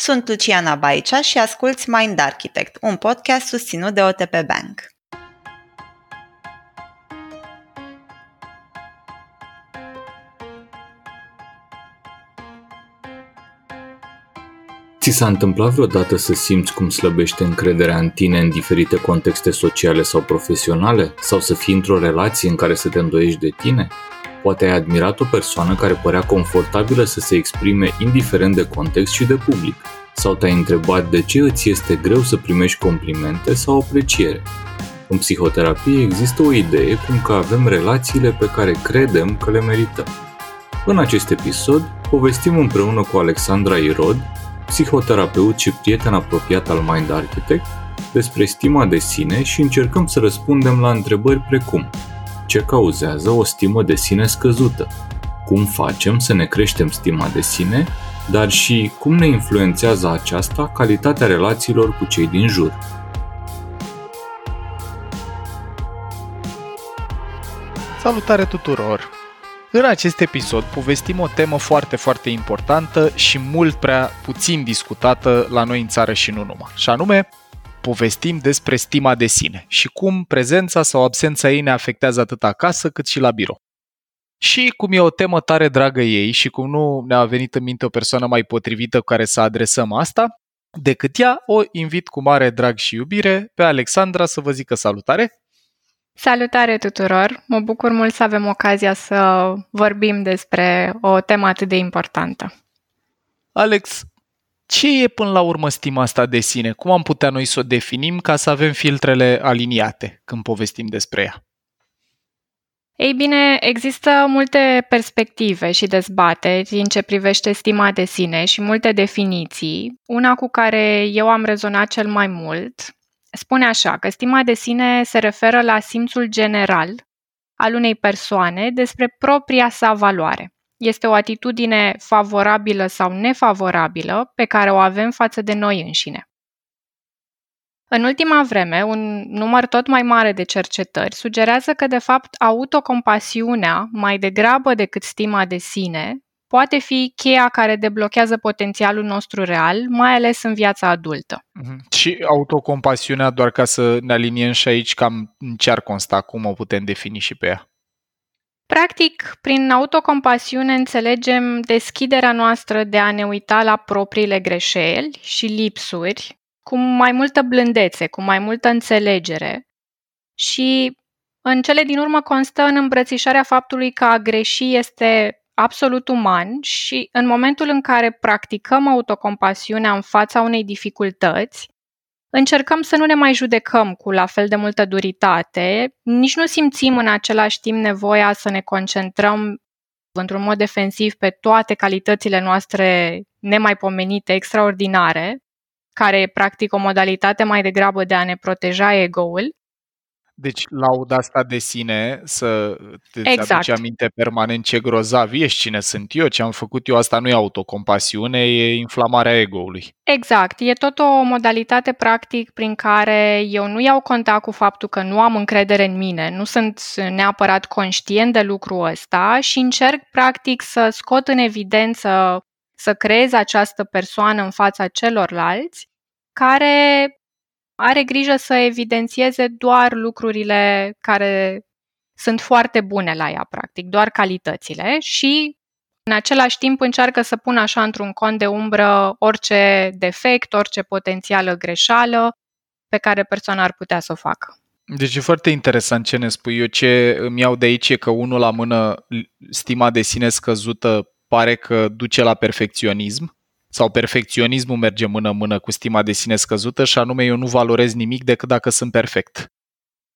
Sunt Luciana Baicea și asculți Mind Architect, un podcast susținut de OTP Bank. Ți s-a întâmplat vreodată să simți cum slăbește încrederea în tine în diferite contexte sociale sau profesionale? Sau să fii într-o relație în care să te îndoiești de tine? Poate ai admirat o persoană care părea confortabilă să se exprime indiferent de context și de public. Sau te-ai întrebat de ce îți este greu să primești complimente sau apreciere. În psihoterapie există o idee cum că avem relațiile pe care credem că le merităm. În acest episod, povestim împreună cu Alexandra Irod, psihoterapeut și prieten apropiat al Mind Architect, despre stima de sine și încercăm să răspundem la întrebări precum ce cauzează o stimă de sine scăzută, cum facem să ne creștem stima de sine, dar și cum ne influențează aceasta calitatea relațiilor cu cei din jur. Salutare tuturor! În acest episod povestim o temă foarte, foarte importantă și mult prea puțin discutată la noi în țară și nu numai, și anume povestim despre stima de sine și cum prezența sau absența ei ne afectează atât acasă cât și la birou. Și cum e o temă tare dragă ei și cum nu ne-a venit în minte o persoană mai potrivită cu care să adresăm asta, decât ea, o invit cu mare drag și iubire pe Alexandra să vă zică salutare. Salutare tuturor! Mă bucur mult să avem ocazia să vorbim despre o temă atât de importantă. Alex, ce e până la urmă stima asta de sine? Cum am putea noi să o definim ca să avem filtrele aliniate când povestim despre ea? Ei bine, există multe perspective și dezbateri în ce privește stima de sine și multe definiții. Una cu care eu am rezonat cel mai mult spune așa că stima de sine se referă la simțul general al unei persoane despre propria sa valoare. Este o atitudine favorabilă sau nefavorabilă pe care o avem față de noi înșine. În ultima vreme, un număr tot mai mare de cercetări sugerează că, de fapt, autocompasiunea, mai degrabă decât stima de sine, poate fi cheia care deblochează potențialul nostru real, mai ales în viața adultă. Mm-hmm. Și autocompasiunea, doar ca să ne aliniem și aici, cam în ce ar consta, cum o putem defini și pe ea? Practic, prin autocompasiune înțelegem deschiderea noastră de a ne uita la propriile greșeli și lipsuri cu mai multă blândețe, cu mai multă înțelegere. Și în cele din urmă constă în îmbrățișarea faptului că a greși este absolut uman și în momentul în care practicăm autocompasiunea în fața unei dificultăți, încercăm să nu ne mai judecăm cu la fel de multă duritate, nici nu simțim în același timp nevoia să ne concentrăm într-un mod defensiv pe toate calitățile noastre nemaipomenite, extraordinare, care e practic o modalitate mai degrabă de a ne proteja ego-ul, deci lauda asta de sine să te exact. aduce aminte permanent ce grozav ești, cine sunt eu, ce am făcut eu, asta nu e autocompasiune, e inflamarea ego-ului. Exact, e tot o modalitate practic prin care eu nu iau contact cu faptul că nu am încredere în mine, nu sunt neapărat conștient de lucrul ăsta și încerc practic să scot în evidență, să creez această persoană în fața celorlalți care are grijă să evidențieze doar lucrurile care sunt foarte bune la ea, practic, doar calitățile și în același timp încearcă să pună așa într-un cont de umbră orice defect, orice potențială greșeală pe care persoana ar putea să o facă. Deci e foarte interesant ce ne spui. Eu ce îmi iau de aici e că unul la mână stima de sine scăzută pare că duce la perfecționism sau perfecționismul merge mână-mână cu stima de sine scăzută și anume eu nu valorez nimic decât dacă sunt perfect,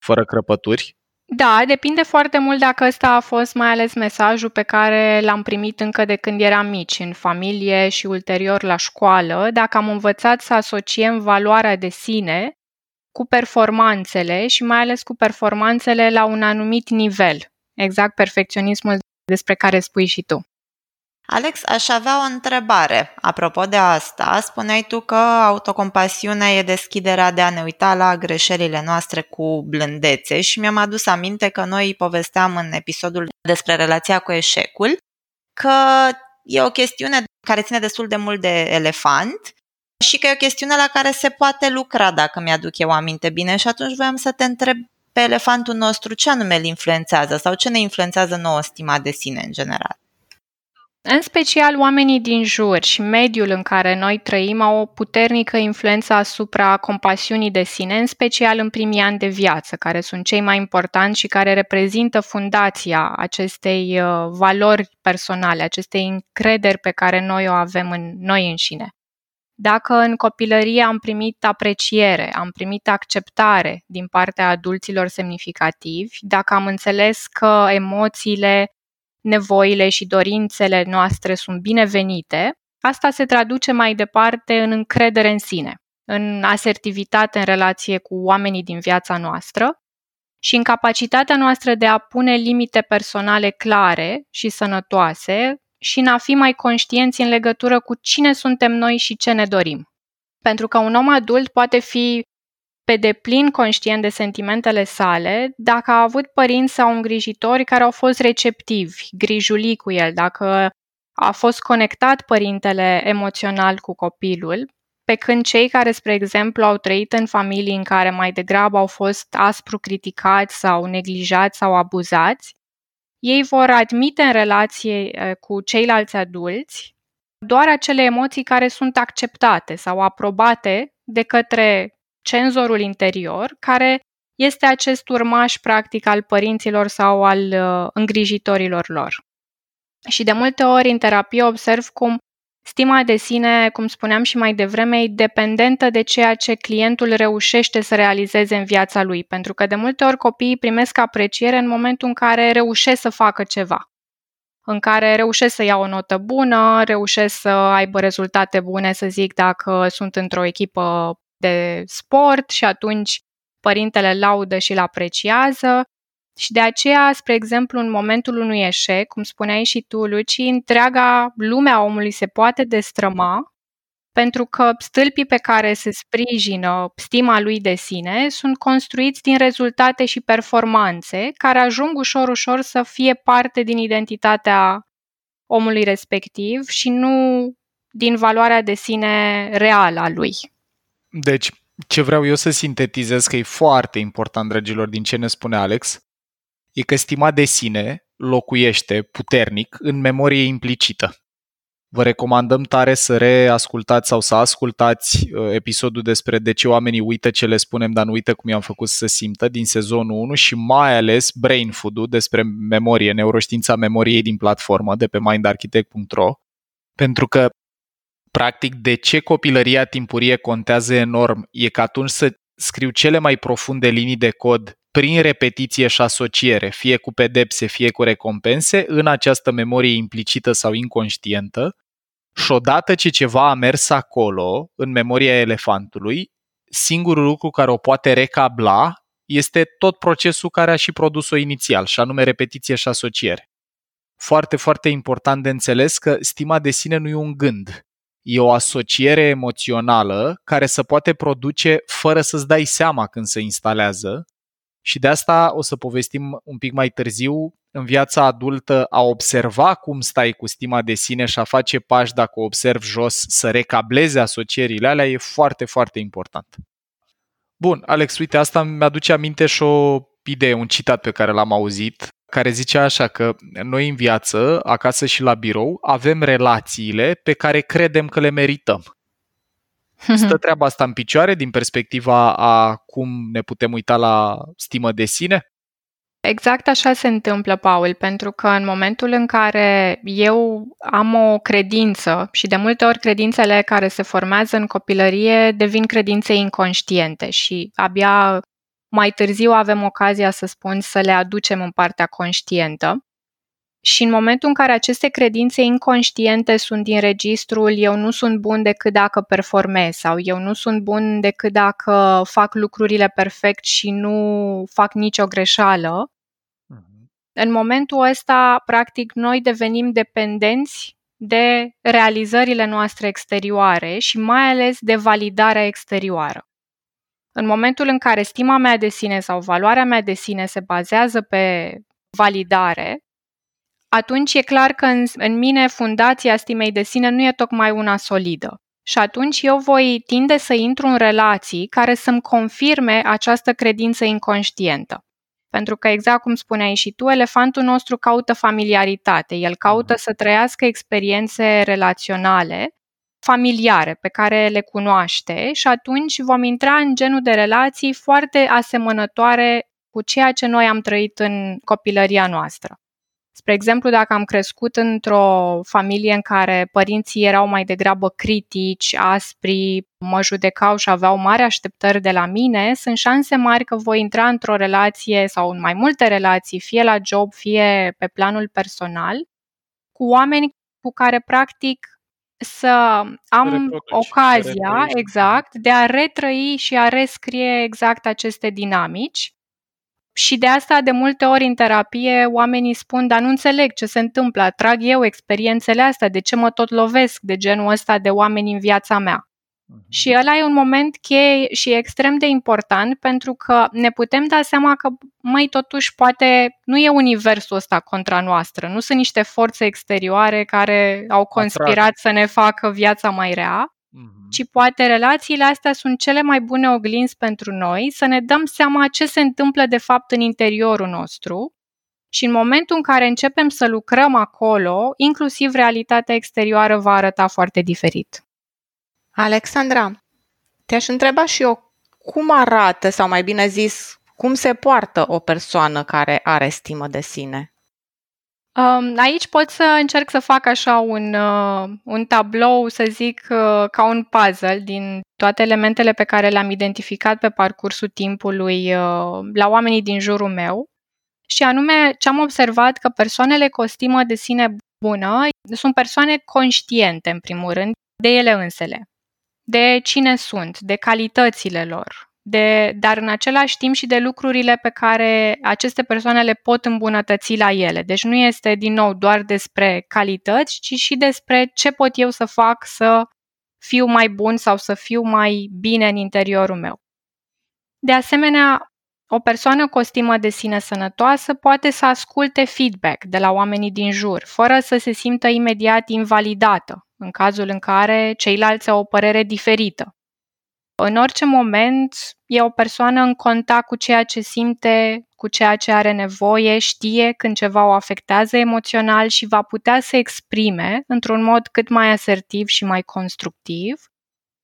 fără crăpături. Da, depinde foarte mult dacă ăsta a fost mai ales mesajul pe care l-am primit încă de când eram mici, în familie și ulterior la școală, dacă am învățat să asociem valoarea de sine cu performanțele și mai ales cu performanțele la un anumit nivel, exact perfecționismul despre care spui și tu. Alex, aș avea o întrebare. Apropo de asta, spuneai tu că autocompasiunea e deschiderea de a ne uita la greșelile noastre cu blândețe și mi-am adus aminte că noi povesteam în episodul despre relația cu eșecul că e o chestiune care ține destul de mult de elefant și că e o chestiune la care se poate lucra, dacă mi-aduc eu aminte bine. Și atunci voiam să te întreb pe elefantul nostru ce anume îl influențează sau ce ne influențează nouă stima de sine în general. În special, oamenii din jur și mediul în care noi trăim au o puternică influență asupra compasiunii de sine, în special în primii ani de viață, care sunt cei mai importanti și care reprezintă fundația acestei uh, valori personale, acestei încrederi pe care noi o avem în noi înșine. Dacă în copilărie am primit apreciere, am primit acceptare din partea adulților semnificativi, dacă am înțeles că emoțiile nevoile și dorințele noastre sunt binevenite, asta se traduce mai departe în încredere în sine, în asertivitate în relație cu oamenii din viața noastră și în capacitatea noastră de a pune limite personale clare și sănătoase și în a fi mai conștienți în legătură cu cine suntem noi și ce ne dorim. Pentru că un om adult poate fi pe deplin conștient de sentimentele sale dacă a avut părinți sau îngrijitori care au fost receptivi, grijuli cu el, dacă a fost conectat părintele emoțional cu copilul, pe când cei care, spre exemplu, au trăit în familii în care mai degrabă au fost aspru criticați sau neglijați sau abuzați, ei vor admite în relație eh, cu ceilalți adulți doar acele emoții care sunt acceptate sau aprobate de către cenzorul interior, care este acest urmaș practic al părinților sau al uh, îngrijitorilor lor. Și de multe ori în terapie observ cum stima de sine, cum spuneam și mai devreme, e dependentă de ceea ce clientul reușește să realizeze în viața lui, pentru că de multe ori copiii primesc apreciere în momentul în care reușesc să facă ceva în care reușesc să iau o notă bună, reușesc să aibă rezultate bune, să zic, dacă sunt într-o echipă de sport și atunci părintele laudă și îl apreciază. Și de aceea, spre exemplu, în momentul unui eșec, cum spuneai și tu, Luci, întreaga lumea omului se poate destrăma pentru că stâlpii pe care se sprijină stima lui de sine sunt construiți din rezultate și performanțe care ajung ușor, ușor să fie parte din identitatea omului respectiv și nu din valoarea de sine reală a lui. Deci, ce vreau eu să sintetizez că e foarte important, dragilor, din ce ne spune Alex, e că stima de sine locuiește puternic în memorie implicită. Vă recomandăm tare să reascultați sau să ascultați uh, episodul despre de ce oamenii uită ce le spunem, dar nu uită cum i-am făcut să simtă din sezonul 1 și mai ales Brain Food-ul despre memorie, neuroștiința memoriei din platformă de pe mindarchitect.ro pentru că Practic, de ce copilăria timpurie contează enorm e că atunci să scriu cele mai profunde linii de cod prin repetiție și asociere, fie cu pedepse, fie cu recompense, în această memorie implicită sau inconștientă. Și odată ce ceva a mers acolo, în memoria elefantului, singurul lucru care o poate recabla este tot procesul care a și produs-o inițial, și anume repetiție și asociere. Foarte, foarte important de înțeles că stima de sine nu e un gând, e o asociere emoțională care se poate produce fără să-ți dai seama când se instalează și de asta o să povestim un pic mai târziu în viața adultă a observa cum stai cu stima de sine și a face pași dacă o observi jos să recableze asocierile alea e foarte, foarte important. Bun, Alex, uite, asta mi-aduce aminte și o idee, un citat pe care l-am auzit care zice așa că noi în viață, acasă și la birou, avem relațiile pe care credem că le merităm. Stă treaba asta în picioare din perspectiva a cum ne putem uita la stimă de sine? Exact așa se întâmplă, Paul, pentru că în momentul în care eu am o credință și de multe ori credințele care se formează în copilărie devin credințe inconștiente și abia mai târziu avem ocazia, să spun, să le aducem în partea conștientă. Și în momentul în care aceste credințe inconștiente sunt din registrul eu nu sunt bun decât dacă performez sau eu nu sunt bun decât dacă fac lucrurile perfect și nu fac nicio greșeală, mhm. în momentul ăsta, practic, noi devenim dependenți de realizările noastre exterioare și mai ales de validarea exterioară. În momentul în care stima mea de sine sau valoarea mea de sine se bazează pe validare, atunci e clar că în, în mine fundația stimei de sine nu e tocmai una solidă. Și atunci eu voi tinde să intru în relații care să-mi confirme această credință inconștientă. Pentru că, exact cum spuneai și tu, elefantul nostru caută familiaritate. El caută să trăiască experiențe relaționale, familiare, pe care le cunoaște și atunci vom intra în genul de relații foarte asemănătoare cu ceea ce noi am trăit în copilăria noastră. Spre exemplu, dacă am crescut într-o familie în care părinții erau mai degrabă critici, aspri, mă judecau și aveau mari așteptări de la mine, sunt șanse mari că voi intra într-o relație sau în mai multe relații, fie la job, fie pe planul personal, cu oameni cu care practic să am ocazia, exact, de a retrăi și a rescrie exact aceste dinamici și de asta, de multe ori în terapie, oamenii spun, dar nu înțeleg ce se întâmplă, atrag eu experiențele astea, de ce mă tot lovesc de genul ăsta de oameni în viața mea. Uh-huh. Și ăla e un moment cheie și extrem de important pentru că ne putem da seama că, mai totuși, poate nu e universul ăsta contra noastră, nu sunt niște forțe exterioare care au conspirat Atrag. să ne facă viața mai rea, Mhm. ci poate relațiile astea sunt cele mai bune oglinzi pentru noi să ne dăm seama ce se întâmplă de fapt în interiorul nostru și în momentul în care începem să lucrăm acolo, inclusiv realitatea exterioară va arăta foarte diferit. Alexandra, te-aș întreba și eu cum arată, sau mai bine zis, cum se poartă o persoană care are stimă de sine? Um, aici pot să încerc să fac așa un, uh, un tablou, să zic, uh, ca un puzzle din toate elementele pe care le-am identificat pe parcursul timpului uh, la oamenii din jurul meu. Și anume, ce am observat că persoanele cu o stimă de sine bună sunt persoane conștiente, în primul rând, de ele însele, de cine sunt, de calitățile lor, de, dar în același timp și de lucrurile pe care aceste persoane le pot îmbunătăți la ele. Deci nu este din nou doar despre calități, ci și despre ce pot eu să fac să fiu mai bun sau să fiu mai bine în interiorul meu. De asemenea, o persoană cu o stimă de sine sănătoasă poate să asculte feedback de la oamenii din jur, fără să se simtă imediat invalidată, în cazul în care ceilalți au o părere diferită. În orice moment e o persoană în contact cu ceea ce simte, cu ceea ce are nevoie, știe când ceva o afectează emoțional și va putea să exprime într-un mod cât mai asertiv și mai constructiv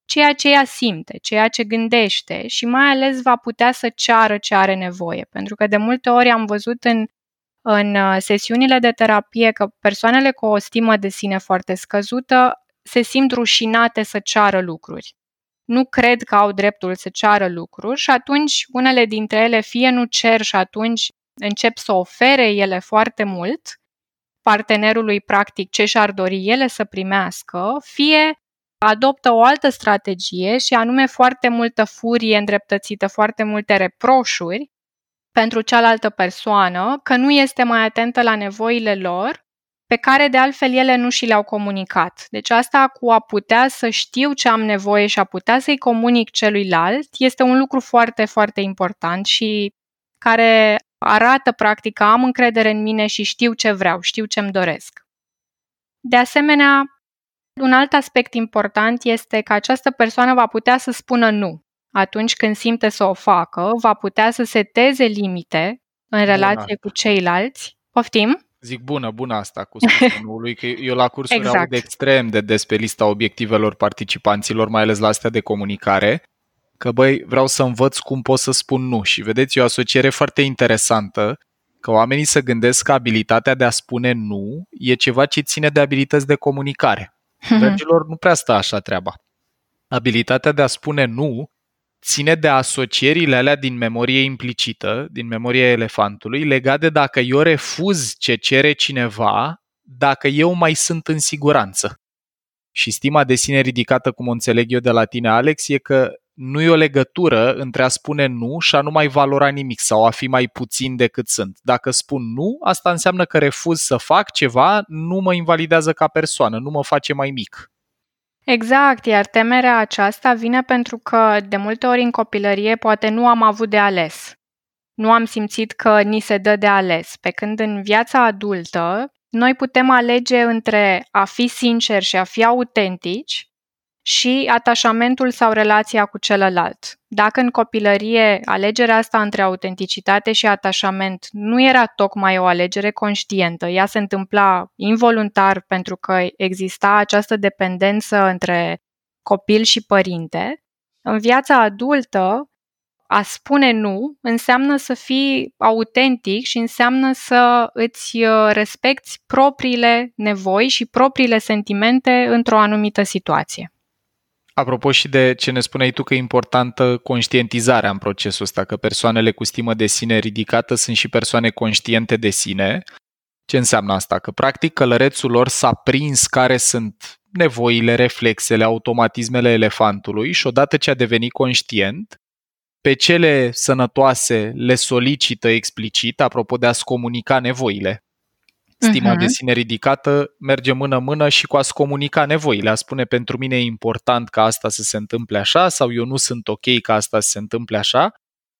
ceea ce ea simte, ceea ce gândește și mai ales va putea să ceară ce are nevoie. Pentru că de multe ori am văzut în, în uh, sesiunile de terapie că persoanele cu o stimă de sine foarte scăzută se simt rușinate să ceară lucruri. Nu cred că au dreptul să ceară lucruri și atunci unele dintre ele fie nu cer și atunci încep să ofere ele foarte mult partenerului practic ce și-ar dori ele să primească, fie adoptă o altă strategie și anume foarte multă furie îndreptățită, foarte multe reproșuri pentru cealaltă persoană, că nu este mai atentă la nevoile lor pe care de altfel ele nu și le-au comunicat. Deci asta cu a putea să știu ce am nevoie și a putea să-i comunic celuilalt este un lucru foarte, foarte important și care arată practic că am încredere în mine și știu ce vreau, știu ce îmi doresc. De asemenea, un alt aspect important este că această persoană va putea să spună nu atunci când simte să o facă, va putea să seteze limite în relație cu ceilalți. Poftim? Zic bună, bună asta cu lui, că eu la cursuri exact. aud extrem de des pe lista obiectivelor participanților, mai ales la astea de comunicare, că băi, vreau să învăț cum pot să spun nu. Și vedeți, e o asociere foarte interesantă, că oamenii să gândesc că abilitatea de a spune nu e ceva ce ține de abilități de comunicare. Dragilor, nu prea stă așa treaba. Abilitatea de a spune nu ține de asocierile alea din memorie implicită, din memoria elefantului, legat de dacă eu refuz ce cere cineva, dacă eu mai sunt în siguranță. Și stima de sine ridicată, cum o înțeleg eu de la tine, Alex, e că nu e o legătură între a spune nu și a nu mai valora nimic sau a fi mai puțin decât sunt. Dacă spun nu, asta înseamnă că refuz să fac ceva, nu mă invalidează ca persoană, nu mă face mai mic. Exact, iar temerea aceasta vine pentru că de multe ori în copilărie poate nu am avut de ales. Nu am simțit că ni se dă de ales, pe când în viața adultă noi putem alege între a fi sinceri și a fi autentici și atașamentul sau relația cu celălalt. Dacă în copilărie alegerea asta între autenticitate și atașament nu era tocmai o alegere conștientă, ea se întâmpla involuntar pentru că exista această dependență între copil și părinte, în viața adultă a spune nu înseamnă să fii autentic și înseamnă să îți uh, respecti propriile nevoi și propriile sentimente într-o anumită situație. Apropo și de ce ne spuneai tu că e importantă conștientizarea în procesul ăsta, că persoanele cu stimă de sine ridicată sunt și persoane conștiente de sine. Ce înseamnă asta? Că practic călărețul lor s-a prins care sunt nevoile, reflexele, automatismele elefantului și odată ce a devenit conștient, pe cele sănătoase le solicită explicit, apropo de a-ți comunica nevoile. Stima uh-huh. de sine ridicată merge mână-mână și cu a-ți comunica nevoile, a spune pentru mine e important ca asta să se întâmple așa sau eu nu sunt ok ca asta să se întâmple așa,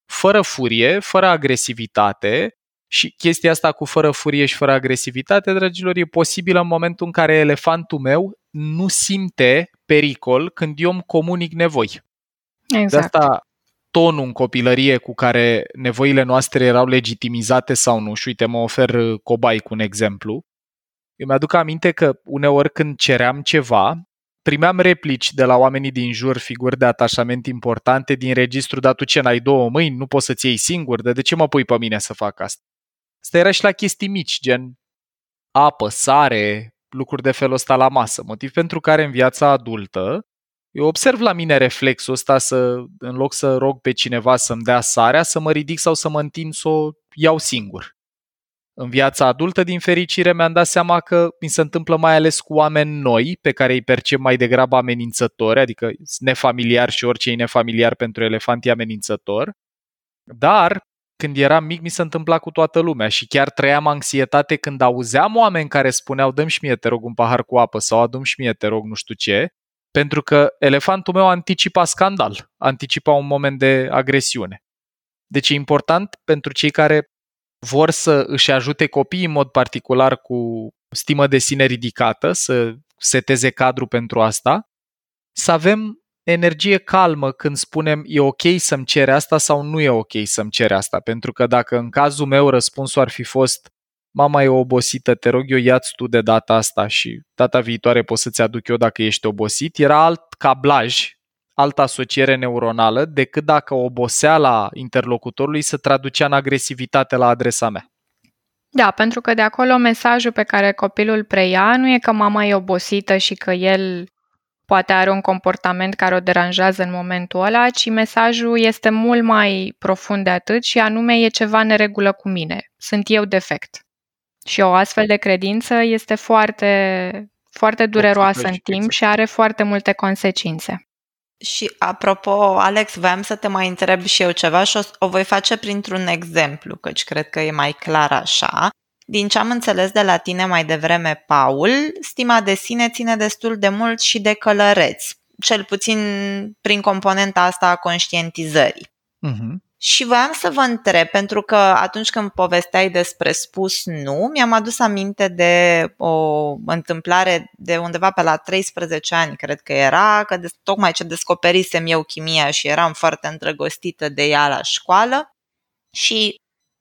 fără furie, fără agresivitate și chestia asta cu fără furie și fără agresivitate, dragilor, e posibilă în momentul în care elefantul meu nu simte pericol când eu îmi comunic nevoi. Exact. De asta tonul în copilărie cu care nevoile noastre erau legitimizate sau nu. Și uite, mă ofer uh, cobai cu un exemplu. Eu mi-aduc aminte că uneori când ceream ceva, primeam replici de la oamenii din jur, figuri de atașament importante din registru, dar tu ce n-ai două mâini, nu poți să-ți iei singur, de, de ce mă pui pe mine să fac asta? Asta era și la chestii mici, gen apă, sare, lucruri de felul ăsta la masă, motiv pentru care în viața adultă eu observ la mine reflexul ăsta să, în loc să rog pe cineva să-mi dea sarea, să mă ridic sau să mă întind să o iau singur. În viața adultă, din fericire, mi-am dat seama că mi se întâmplă mai ales cu oameni noi, pe care îi percep mai degrabă amenințători, adică nefamiliar și orice e nefamiliar pentru elefant e amenințător. Dar, când eram mic, mi se întâmpla cu toată lumea și chiar trăiam anxietate când auzeam oameni care spuneau dăm și mie, te rog, un pahar cu apă sau adum și mie, te rog, nu știu ce, pentru că elefantul meu anticipa scandal, anticipa un moment de agresiune. Deci e important pentru cei care vor să își ajute copiii în mod particular cu stimă de sine ridicată, să seteze cadru pentru asta, să avem energie calmă când spunem e ok să-mi cere asta sau nu e ok să-mi cere asta. Pentru că dacă în cazul meu răspunsul ar fi fost mama e obosită, te rog eu ia-ți tu de data asta și data viitoare poți să-ți aduc eu dacă ești obosit, era alt cablaj, altă asociere neuronală decât dacă oboseala interlocutorului se traducea în agresivitate la adresa mea. Da, pentru că de acolo mesajul pe care copilul preia nu e că mama e obosită și că el poate are un comportament care o deranjează în momentul ăla, ci mesajul este mult mai profund de atât și anume e ceva neregulă cu mine. Sunt eu defect. Și o astfel de credință este foarte, foarte dureroasă în timp și are foarte multe consecințe. Și apropo, Alex, voiam să te mai întreb și eu ceva și o, o voi face printr-un exemplu, căci cred că e mai clar așa. Din ce am înțeles de la tine mai devreme, Paul, stima de sine ține destul de mult și de călăreți, cel puțin prin componenta asta a conștientizării. Uh-huh. Și voiam să vă întreb, pentru că atunci când povesteai despre spus nu, mi-am adus aminte de o întâmplare de undeva pe la 13 ani, cred că era, că de, tocmai ce descoperisem eu chimia și eram foarte îndrăgostită de ea la școală. Și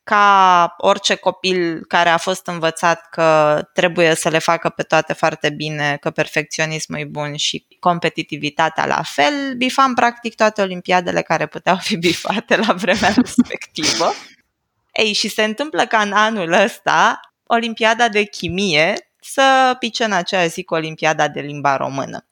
ca orice copil care a fost învățat că trebuie să le facă pe toate foarte bine, că perfecționismul e bun și competitivitatea la fel, bifam practic toate olimpiadele care puteau fi bifate la vremea respectivă. Ei, și se întâmplă ca în anul ăsta Olimpiada de chimie să pice în aceea zi cu Olimpiada de limba română.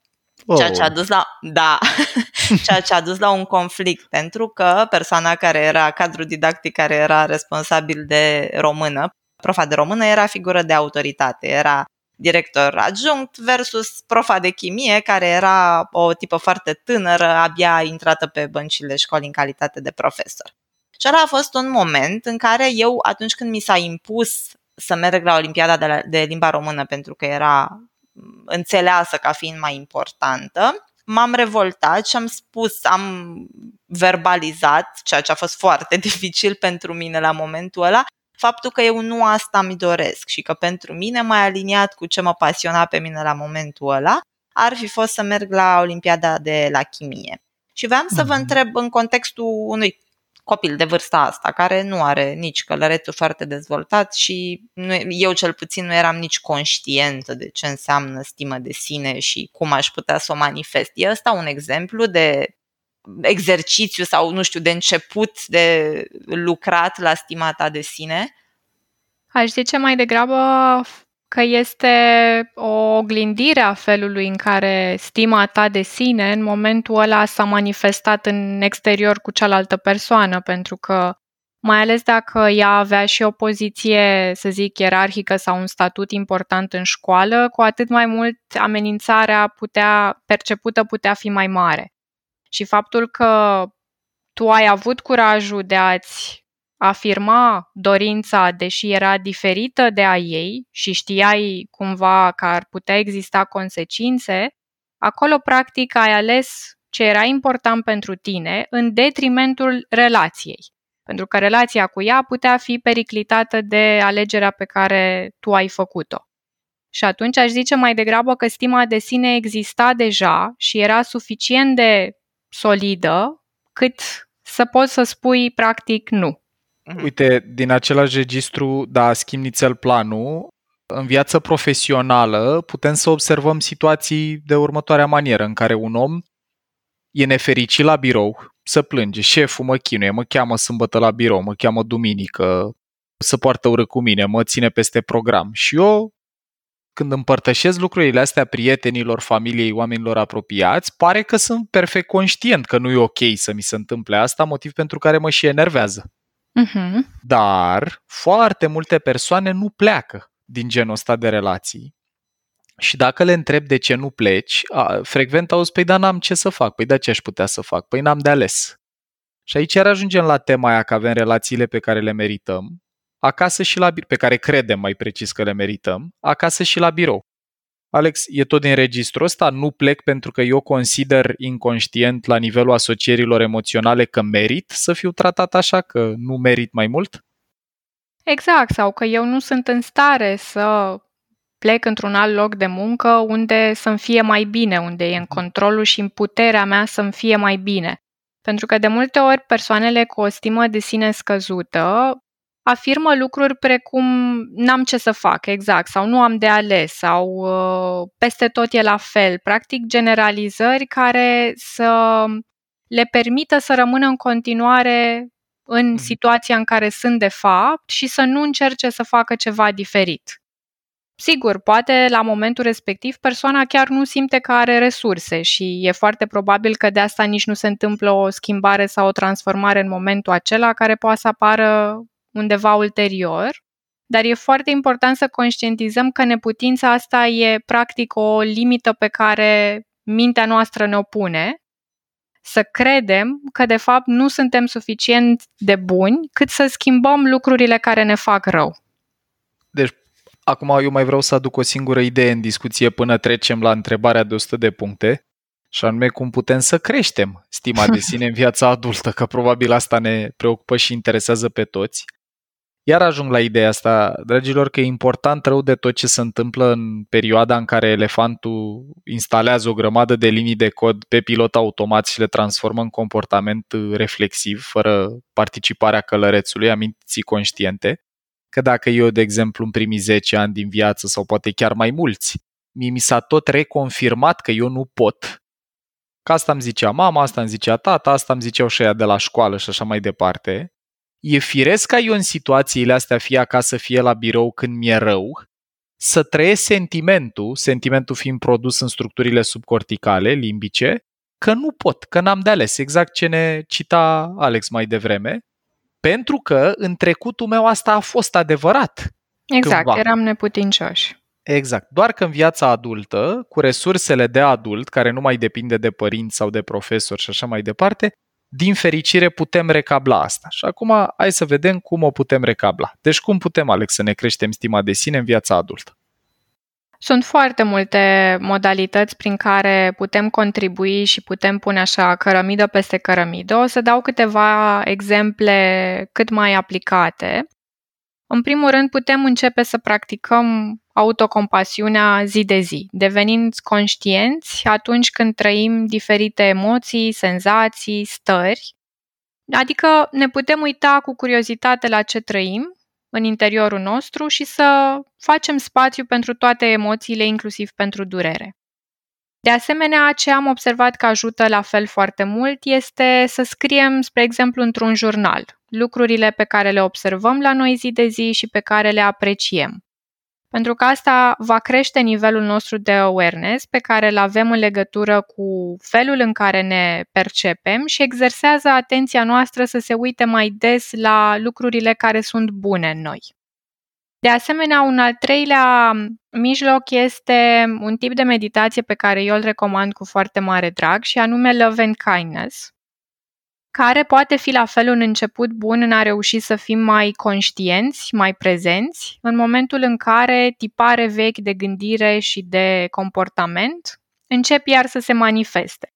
Ceea ce a oh. dus la, da, ceea ce a dus la un conflict, pentru că persoana care era, cadrul didactic care era responsabil de română, profa de română, era figură de autoritate, era director adjunct versus profa de chimie, care era o tipă foarte tânără, abia intrată pe băncile școlii în calitate de profesor. Și ăla a fost un moment în care eu, atunci când mi s-a impus să merg la Olimpiada de, la, de limba română, pentru că era înțeleasă ca fiind mai importantă, m-am revoltat și am spus, am verbalizat, ceea ce a fost foarte dificil pentru mine la momentul ăla, faptul că eu nu asta mi doresc și că pentru mine mai aliniat cu ce mă pasiona pe mine la momentul ăla ar fi fost să merg la Olimpiada de la chimie. Și vreau să vă Mhm. întreb în contextul unui copil de vârsta asta, care nu are nici călărețul foarte dezvoltat și nu, eu cel puțin nu eram nici conștientă de ce înseamnă stimă de sine și cum aș putea să o manifest. E ăsta un exemplu de exercițiu sau, nu știu, de început de lucrat la stima ta de sine? Aș zice mai degrabă că este o oglindire a felului în care stima ta de sine în momentul ăla s-a manifestat în exterior cu cealaltă persoană, pentru că mai ales dacă ea avea și o poziție, să zic, ierarhică sau un statut important în școală, cu atât mai mult amenințarea putea, percepută putea fi mai mare. Și faptul că tu ai avut curajul de a-ți afirma dorința, deși era diferită de a ei și știai cumva că ar putea exista consecințe, acolo practic ai ales ce era important pentru tine în detrimentul relației. Pentru că relația cu ea putea fi periclitată de alegerea pe care tu ai făcut-o. Și atunci aș zice mai degrabă că stima de sine exista deja și era suficient de solidă cât să poți să spui practic nu. Uite, din același registru, da, schimb nițel planul, în viața profesională putem să observăm situații de următoarea manieră, în care un om e nefericit la birou, să plânge, șeful mă chinuie, mă cheamă sâmbătă la birou, mă cheamă duminică, să poartă urât cu mine, mă ține peste program. Și eu, când împărtășesc lucrurile astea prietenilor, familiei, oamenilor apropiați, pare că sunt perfect conștient că nu e ok să mi se întâmple asta, motiv pentru care mă și enervează. Uh-huh. Dar foarte multe persoane nu pleacă din genul ăsta de relații. Și dacă le întreb de ce nu pleci, a, frecvent auzi, păi da, n-am ce să fac, păi da, ce aș putea să fac, păi n-am de ales. Și aici iar ajungem la tema aia că avem relațiile pe care le merităm, acasă și la birou, pe care credem mai precis că le merităm, acasă și la birou. Alex, e tot din registrul ăsta, nu plec pentru că eu consider inconștient la nivelul asocierilor emoționale că merit să fiu tratat așa, că nu merit mai mult? Exact, sau că eu nu sunt în stare să plec într-un alt loc de muncă unde să-mi fie mai bine, unde e în controlul și în puterea mea să-mi fie mai bine. Pentru că de multe ori persoanele cu o stimă de sine scăzută afirmă lucruri precum n-am ce să fac, exact, sau nu am de ales, sau uh, peste tot e la fel. Practic generalizări care să le permită să rămână în continuare în Mhm. situația în care sunt de fapt și să nu încerce să facă ceva diferit. Sigur, poate la momentul respectiv persoana chiar nu simte că are resurse și e foarte probabil că de asta nici nu se întâmplă o schimbare sau o transformare în momentul acela care poate să apară undeva ulterior. Dar e foarte important să conștientizăm că neputința asta e practic o limită pe care mintea noastră ne opune să credem că de fapt nu suntem suficient de buni cât să schimbăm lucrurile care ne fac rău. Deci, acum eu mai vreau să aduc o singură idee în discuție până trecem la întrebarea de 100 de puncte, și anume cum putem să creștem stima de sine în viața adultă, că probabil asta ne preocupă și interesează pe toți. Iar ajung la ideea asta, dragilor, că e important rău de tot ce se întâmplă în perioada în care elefantul instalează o grămadă de linii de cod pe pilot automat și le transformă în comportament reflexiv, fără participarea călărețului, a minții conștiente. Că dacă eu, de exemplu, în primii 10 ani din viață, sau poate chiar mai mulți, mie mi s-a tot reconfirmat că eu nu pot, că asta îmi zicea mama, asta îmi zicea tata, asta îmi ziceau și ea de la școală și așa mai departe, e firesc ca eu în situațiile astea, fie acasă, fie la birou, când mi-e rău, să trăiesc sentimentul, sentimentul fiind produs în structurile subcorticale, limbice, că nu pot, că n-am de ales, exact ce ne cita Alex mai devreme, pentru că în trecutul meu asta a fost adevărat. Exact, Cândva. eram neputincioși. Exact. Doar că în viața adultă, cu resursele de adult, care nu mai depinde de părinți sau de profesori și așa mai departe, din fericire putem recabla asta. Și acum hai să vedem cum o putem recabla. Deci cum putem, Alex, să ne creștem stima de sine în viața adultă? Sunt foarte multe modalități prin care putem contribui și putem pune așa cărămidă peste cărămidă. O să dau câteva exemple cât mai aplicate. În primul rând, putem începe să practicăm autocompasiunea zi de zi, devenind conștienți atunci când trăim diferite emoții, senzații, stări. Adică ne putem uita cu curiozitate la ce trăim în interiorul nostru și să facem spațiu pentru toate emoțiile, inclusiv pentru durere. De asemenea, ce am observat că ajută la fel foarte mult este să scriem, spre exemplu, într-un jurnal, lucrurile pe care le observăm la noi zi de zi și pe care le apreciem. Pentru că asta va crește nivelul nostru de awareness pe care îl avem în legătură cu felul în care ne percepem și exersează atenția noastră să se uite mai des la lucrurile care sunt bune în noi. De asemenea, un al treilea mijloc este un tip de meditație pe care eu îl recomand cu foarte mare drag și anume Love and Kindness, care poate fi la fel un început bun în a reuși să fim mai conștienți, mai prezenți, în momentul în care tipare vechi de gândire și de comportament încep iar să se manifeste.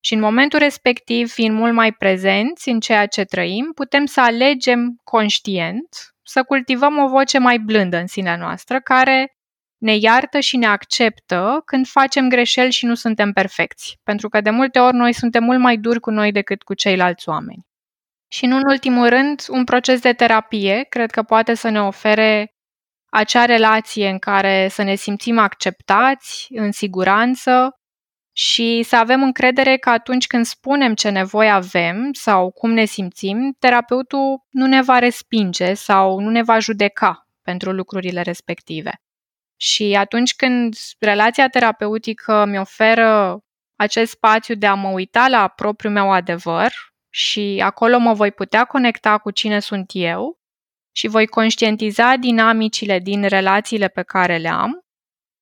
Și în momentul respectiv, fiind mult mai prezenți în ceea ce trăim, putem să alegem conștient să cultivăm o voce mai blândă în sinea noastră, care ne iartă și ne acceptă când facem greșeli și nu suntem perfecți. Pentru că de multe ori noi suntem mult mai duri cu noi decât cu ceilalți oameni. Și nu în ultimul rând, un proces de terapie cred că poate să ne ofere acea relație în care să ne simțim acceptați, în siguranță și să avem încredere că atunci când spunem ce nevoie avem sau cum ne simțim, terapeutul nu ne va respinge sau nu ne va judeca pentru lucrurile respective. Și atunci când relația terapeutică mi oferă acest spațiu de a mă uita la propriul meu adevăr și acolo mă voi putea conecta cu cine sunt eu și voi conștientiza dinamicile din relațiile pe care le am,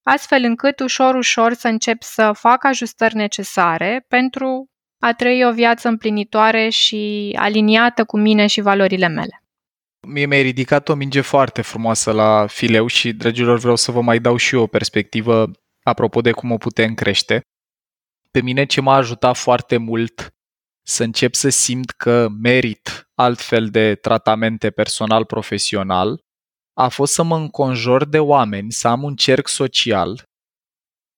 astfel încât ușor, ușor să încep să fac ajustări necesare pentru a trăi o viață împlinitoare și aliniată cu mine și valorile mele. Mie mi-ai ridicat o minge foarte frumoasă la fileu și, dragilor, vreau să vă mai dau și eu o perspectivă apropo de cum o putem crește. Pe mine ce m-a ajutat foarte mult să încep să simt că merit altfel de tratamente personal-profesional a fost să mă înconjor de oameni, să am un cerc social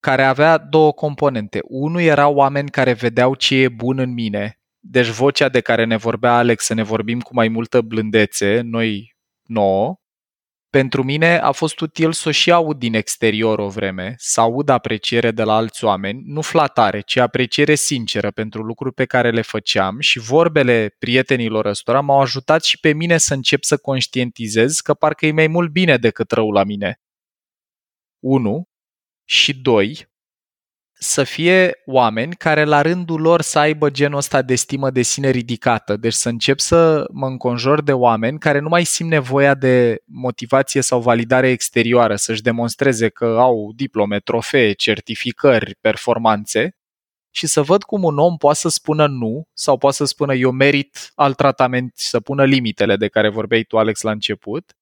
care avea două componente. Unul era oameni care vedeau ce e bun în mine, deci vocea de care ne vorbea Alex, să ne vorbim cu mai multă blândețe, noi nouă, pentru mine a fost util să o și aud din exterior o vreme, să aud apreciere de la alți oameni, nu flatare, ci apreciere sinceră pentru lucruri pe care le făceam și vorbele prietenilor ăstora m-au ajutat și pe mine să încep să conștientizez că parcă e mai mult bine decât rău la mine. 1. Și 2 să fie oameni care la rândul lor să aibă genul ăsta de stimă de sine ridicată. Deci să încep să mă înconjor de oameni care nu mai simt nevoia de motivație sau validare exterioară, să-și demonstreze că au diplome, trofee, certificări, performanțe și să văd cum un om poate să spună nu sau poate să spună eu merit alt tratament, să pună limitele de care vorbeai tu, Alex, la început,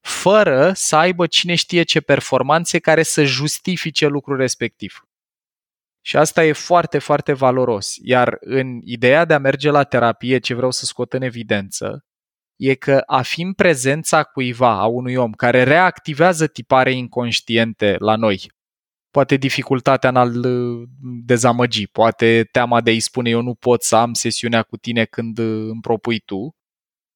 fără să aibă cine știe ce performanțe care să justifice lucrul respectiv. Și asta e foarte, foarte valoros. Iar în ideea de a merge la terapie, ce vreau să scot în evidență, e că a fi în prezența cuiva, a unui om care reactivează tipare inconștiente la noi, poate dificultatea în a-l uh, dezamăgi, poate teama de a-i spune eu nu pot să am sesiunea cu tine când uh, îmi propui tu,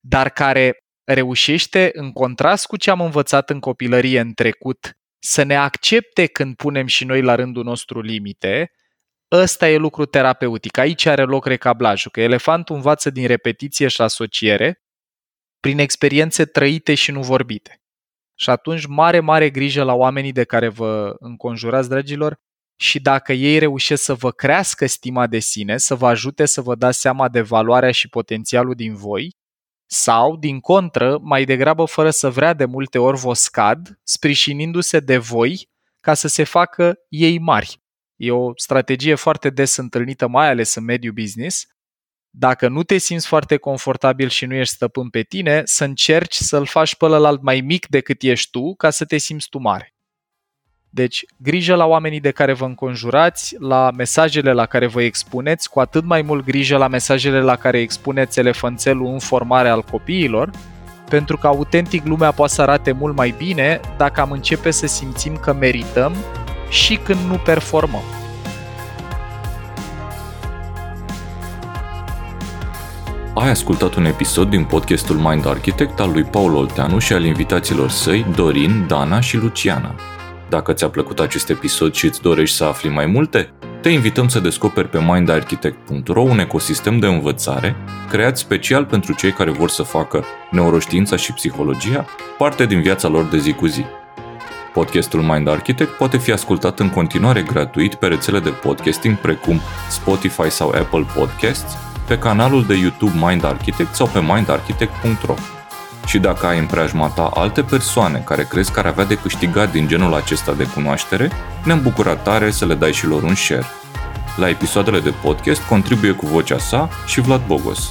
dar care reușește, în contrast cu ce am învățat în copilărie în trecut, să ne accepte când punem și noi la rândul nostru limite, ăsta e lucru terapeutic. Aici are loc recablajul, că elefantul învață din repetiție și asociere prin experiențe trăite și nu vorbite. Și atunci mare, mare grijă la oamenii de care vă înconjurați, dragilor, și dacă ei reușesc să vă crească stima de sine, să vă ajute să vă dați seama de valoarea și potențialul din voi, sau, din contră, mai degrabă fără să vrea de multe ori vă scad, sprijinindu-se de voi ca să se facă ei mari. E o strategie foarte des întâlnită, mai ales în mediul business. Dacă nu te simți foarte confortabil și nu ești stăpân pe tine, să încerci să-l faci pe ălalt mai mic decât ești tu, ca să te simți tu mare. Deci, grijă la oamenii de care vă înconjurați, la mesajele la care vă expuneți, cu atât mai mult grijă la mesajele la care expuneți elefanțelul în formare al copiilor, pentru că autentic lumea poate să arate mult mai bine dacă am începe să simțim că merităm și când nu performăm. Ai ascultat un episod din podcastul Mind Architect al lui Paul Olteanu și al invitaților săi, Dorin, Dana și Luciana. Dacă ți-a plăcut acest episod și îți dorești să afli mai multe, te invităm să descoperi pe mindarchitect.ro un ecosistem de învățare creat special pentru cei care vor să facă neuroștiința și psihologia parte din viața lor de zi cu zi. Podcastul Mind Architect poate fi ascultat în continuare gratuit pe rețele de podcasting precum Spotify sau Apple Podcasts, pe canalul de YouTube Mind Architect sau pe mindarchitect.ro. Și dacă ai în preajma ta alte persoane care crezi că ar avea de câștigat din genul acesta de cunoaștere, ne-am bucurat tare să le dai și lor un share. La episoadele de podcast contribuie cu vocea sa și Vlad Bogos.